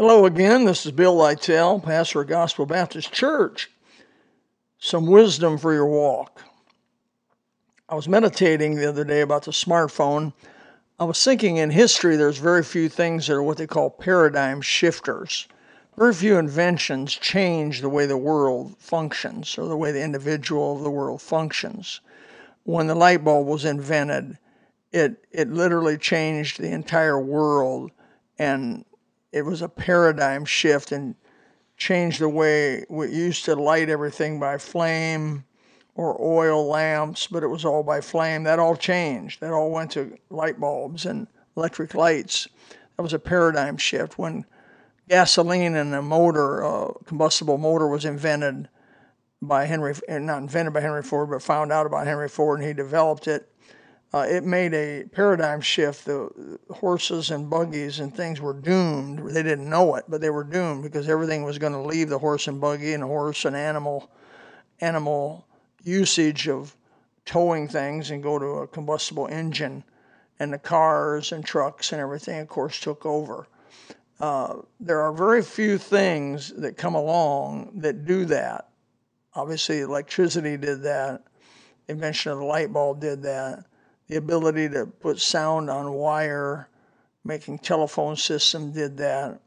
Hello again. This is Bill Lytell, pastor of Gospel Baptist Church. Some wisdom for your walk. I was meditating the other day about the smartphone. I was thinking in history, there's very few things that are what they call paradigm shifters. Very few inventions change the way the world functions or the way the individual of the world functions. When the light bulb was invented, it, it literally changed the entire world and it was a paradigm shift and changed the way we used to light everything by flame or oil lamps, but it was all by flame. That all changed. That all went to light bulbs and electric lights. That was a paradigm shift when gasoline and a motor, uh, combustible motor, was invented by Henry, not invented by Henry Ford, but found out about Henry Ford, and he developed it uh, it made a paradigm shift. The horses and buggies and things were doomed. They didn't know it, but they were doomed because everything was going to leave the horse and buggy and horse and animal animal usage of towing things and go to a combustible engine. And the cars and trucks and everything, of course, took over. Uh, there are very few things that come along that do that. Obviously, electricity did that. Invention of the light bulb did that the ability to put sound on wire, making telephone system did that.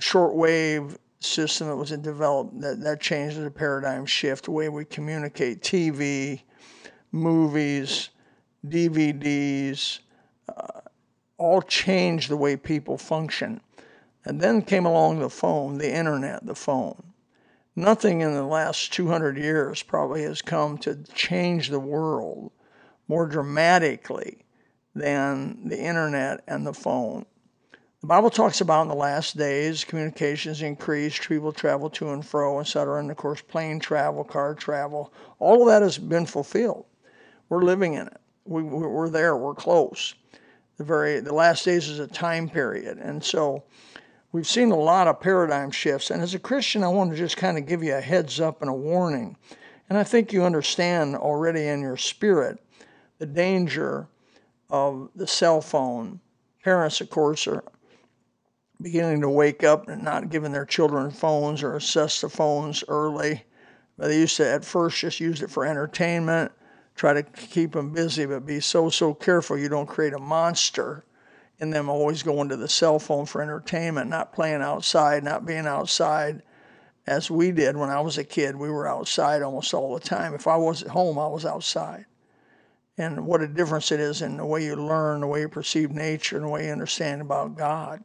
Shortwave system that was developed that that changed the paradigm shift the way we communicate. TV, movies, DVDs, uh, all changed the way people function. And then came along the phone, the internet, the phone. Nothing in the last 200 years probably has come to change the world more dramatically than the internet and the phone. The Bible talks about in the last days communications increased, people travel to and fro, etc. And of course, plane travel, car travel, all of that has been fulfilled. We're living in it. We, we're there. We're close. The very the last days is a time period, and so we've seen a lot of paradigm shifts. And as a Christian, I want to just kind of give you a heads up and a warning. And I think you understand already in your spirit the danger of the cell phone. Parents, of course, are beginning to wake up and not giving their children phones or assess the phones early. But They used to at first just use it for entertainment, try to keep them busy, but be so, so careful you don't create a monster in them always going to the cell phone for entertainment, not playing outside, not being outside as we did when I was a kid. We were outside almost all the time. If I was at home, I was outside and what a difference it is in the way you learn, the way you perceive nature, and the way you understand about God.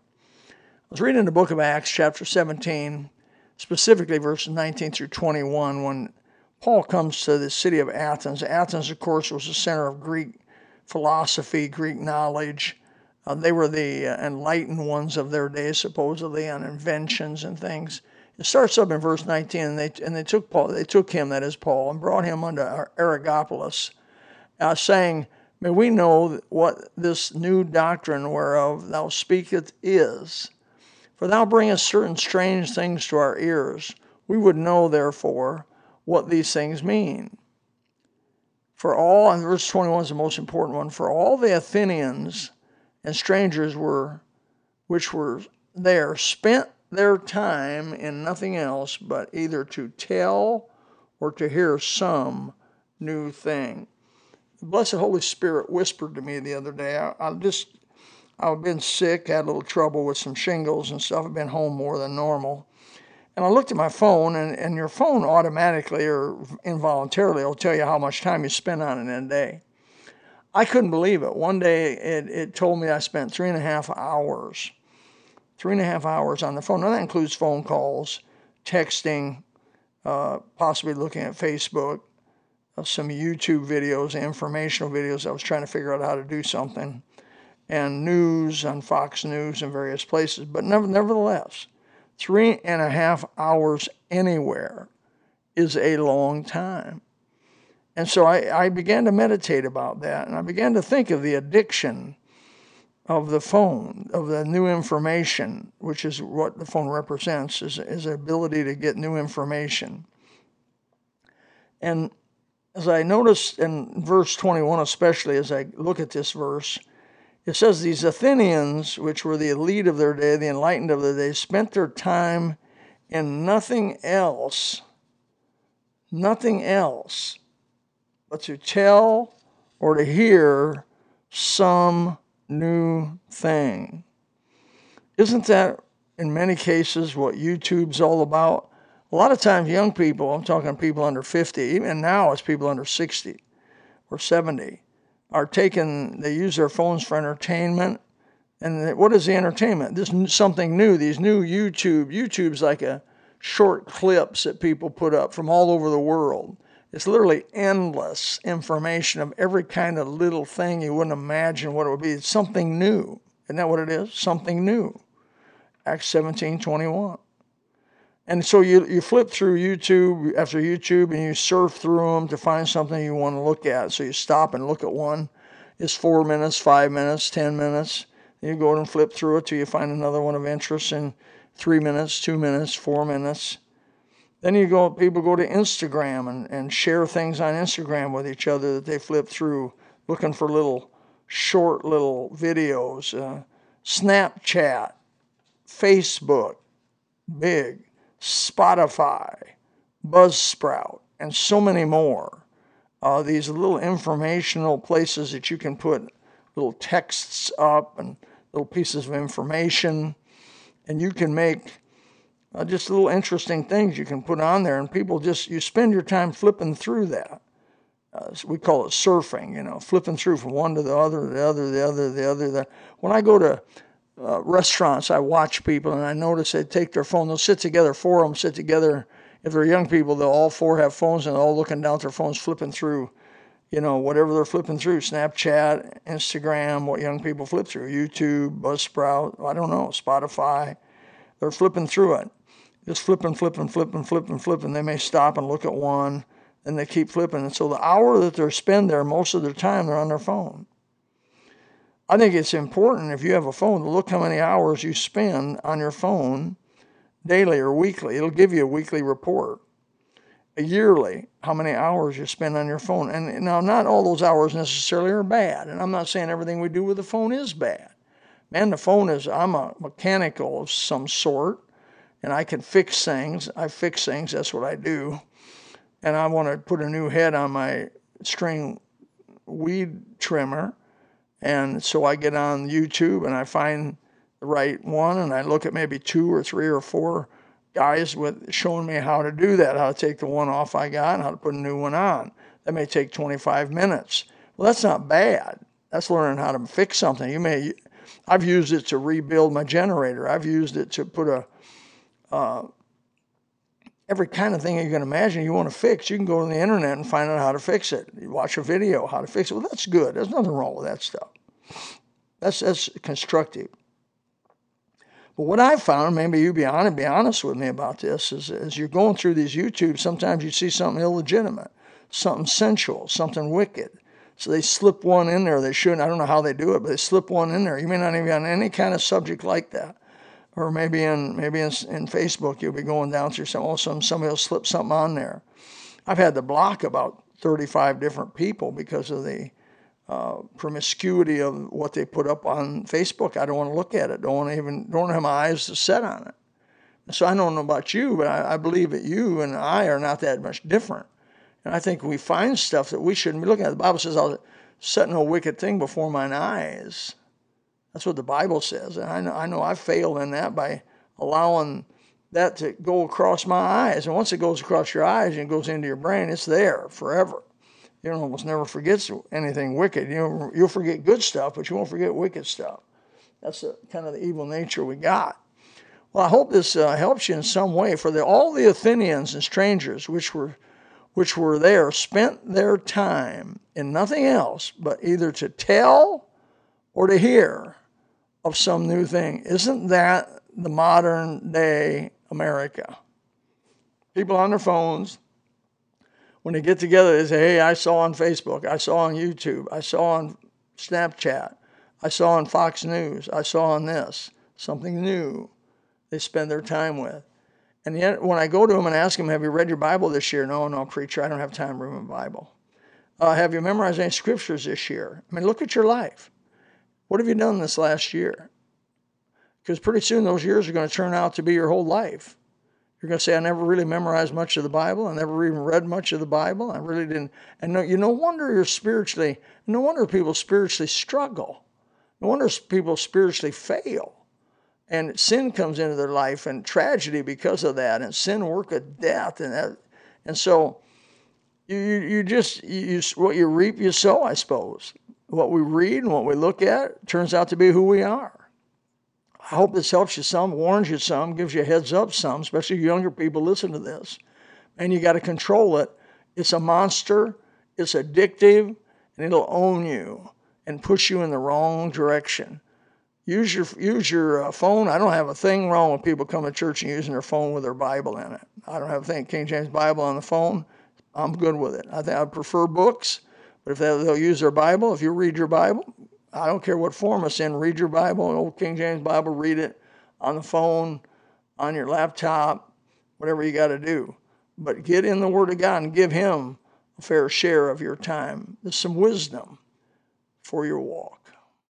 I was reading the book of Acts, chapter 17, specifically verses 19 through 21, when Paul comes to the city of Athens. Athens, of course, was the center of Greek philosophy, Greek knowledge. Uh, they were the uh, enlightened ones of their day, supposedly, on inventions and things. It starts up in verse 19, and they, and they took Paul, they took him, that is Paul, and brought him unto Areopagus, uh, saying, May we know what this new doctrine whereof thou speakest is. For thou bringest certain strange things to our ears. We would know, therefore, what these things mean. For all, and verse 21 is the most important one, for all the Athenians and strangers were, which were there, spent their time in nothing else but either to tell or to hear some new thing Blessed Holy Spirit whispered to me the other day. I, I just, I've been sick, had a little trouble with some shingles and stuff. I've been home more than normal. And I looked at my phone, and, and your phone automatically or involuntarily will tell you how much time you spend on it in a day. I couldn't believe it. One day it, it told me I spent three and a half hours, three and a half hours on the phone. Now that includes phone calls, texting, uh, possibly looking at Facebook, some YouTube videos, informational videos. I was trying to figure out how to do something, and news on Fox News and various places. But nevertheless, three and a half hours anywhere is a long time. And so I, I began to meditate about that, and I began to think of the addiction of the phone, of the new information, which is what the phone represents, is, is the ability to get new information. And as I noticed in verse 21, especially as I look at this verse, It says these Athenians, which were the elite of their day, the enlightened of their day, spent their time in nothing else, nothing else but to tell or to hear some new thing. Isn't that in many cases what YouTube's all about? A lot of times, young people, I'm talking people under 50, even now it's people under 60 or 70, are taking, they use their phones for entertainment. And what is the entertainment? This is something new, these new YouTube. YouTube's like a short clips that people put up from all over the world. It's literally endless information of every kind of little thing you wouldn't imagine what it would be. It's something new. Isn't that what it is? Something new. Acts 17 21. And so you, you flip through YouTube after YouTube and you surf through them to find something you want to look at. So you stop and look at one. It's four minutes, five minutes, 10 minutes. You go and flip through it till you find another one of interest in three minutes, two minutes, four minutes. Then you go, people go to Instagram and, and share things on Instagram with each other that they flip through, looking for little short little videos. Uh, Snapchat, Facebook, big, Spotify, Buzzsprout, and so many more. Uh, these little informational places that you can put little texts up and little pieces of information, and you can make uh, just little interesting things you can put on there, and people just you spend your time flipping through that. Uh, we call it surfing, you know, flipping through from one to the other, the other, the other, the other. The, when I go to uh, restaurants, I watch people and I notice they take their phone. They'll sit together, four of them sit together. If they're young people, they'll all four have phones and they're all looking down at their phones, flipping through, you know, whatever they're flipping through Snapchat, Instagram, what young people flip through, YouTube, Buzzsprout, I don't know, Spotify. They're flipping through it. Just flipping, flipping, flipping, flipping, flipping. They may stop and look at one and they keep flipping. And so the hour that they're spend there, most of their time, they're on their phone. I think it's important if you have a phone to look how many hours you spend on your phone daily or weekly. It'll give you a weekly report, a yearly, how many hours you spend on your phone. And now, not all those hours necessarily are bad. And I'm not saying everything we do with the phone is bad. Man, the phone is, I'm a mechanical of some sort, and I can fix things. I fix things, that's what I do. And I want to put a new head on my string weed trimmer and so I get on YouTube and I find the right one and I look at maybe two or three or four guys with showing me how to do that, how to take the one off I got and how to put a new one on. That may take 25 minutes. Well, that's not bad. That's learning how to fix something. You may, I've used it to rebuild my generator. I've used it to put a, uh, every kind of thing you can imagine you want to fix, you can go on the internet and find out how to fix it. You watch a video how to fix it. Well, that's good. There's nothing wrong with that stuff. That's that's constructive. But what I've found, maybe you be honest, be honest with me about this, is as you're going through these YouTube, sometimes you see something illegitimate, something sensual, something wicked. So they slip one in there. They shouldn't. I don't know how they do it, but they slip one in there. You may not even be on any kind of subject like that or maybe in maybe in, in Facebook you'll be going down through some all of a sudden somebody will slip something on there. I've had to block about 35 different people because of the uh, promiscuity of what they put up on Facebook. I don't want to look at it. Don't want to even don't have my eyes set on it. So I don't know about you, but I, I believe that you and I are not that much different. And I think we find stuff that we shouldn't be looking at. The Bible says, "I'll set no wicked thing before mine eyes." That's what the Bible says. And I know, I know I failed in that by allowing that to go across my eyes. And once it goes across your eyes and it goes into your brain, it's there forever. You almost never forgets anything wicked. You you'll forget good stuff, but you won't forget wicked stuff. That's the, kind of the evil nature we got. Well, I hope this uh, helps you in some way. For the, all the Athenians and strangers which were which were there spent their time in nothing else but either to tell or to hear of some new thing. Isn't that the modern day America? People on their phones, when they get together, they say, Hey, I saw on Facebook, I saw on YouTube, I saw on Snapchat, I saw on Fox News, I saw on this, something new they spend their time with. And yet, when I go to them and ask them, Have you read your Bible this year? No, no, preacher, I don't have time to read Bible. Uh, have you memorized any scriptures this year? I mean, look at your life. What have you done this last year? Because pretty soon those years are going to turn out to be your whole life. You're going to say, I never really memorized much of the Bible. I never even read much of the Bible. I really didn't. And no, you no wonder you're spiritually, no wonder people spiritually struggle. No wonder people spiritually fail. And sin comes into their life and tragedy because of that, and sin work of death. And that, and so you, you just, you, what you reap, you sow, I suppose. What we read and what we look at turns out to be who we are. I hope this helps you some, warns you some, gives you a heads up some, especially younger people listen to this. And you got to control it. It's a monster, it's addictive, and it'll own you and push you in the wrong direction. Use your use your uh, phone. I don't have a thing wrong with people coming to church and using their phone with their Bible in it. I don't have a thing King James Bible on the phone. I'm good with it. I think I prefer books, but if they'll use their Bible, if you read your Bible, I don't care what form it's in. Read your Bible, old King James Bible, read it on the phone, on your laptop, whatever you got to do. But get in the Word of God and give Him a fair share of your time. There's some wisdom for your walk.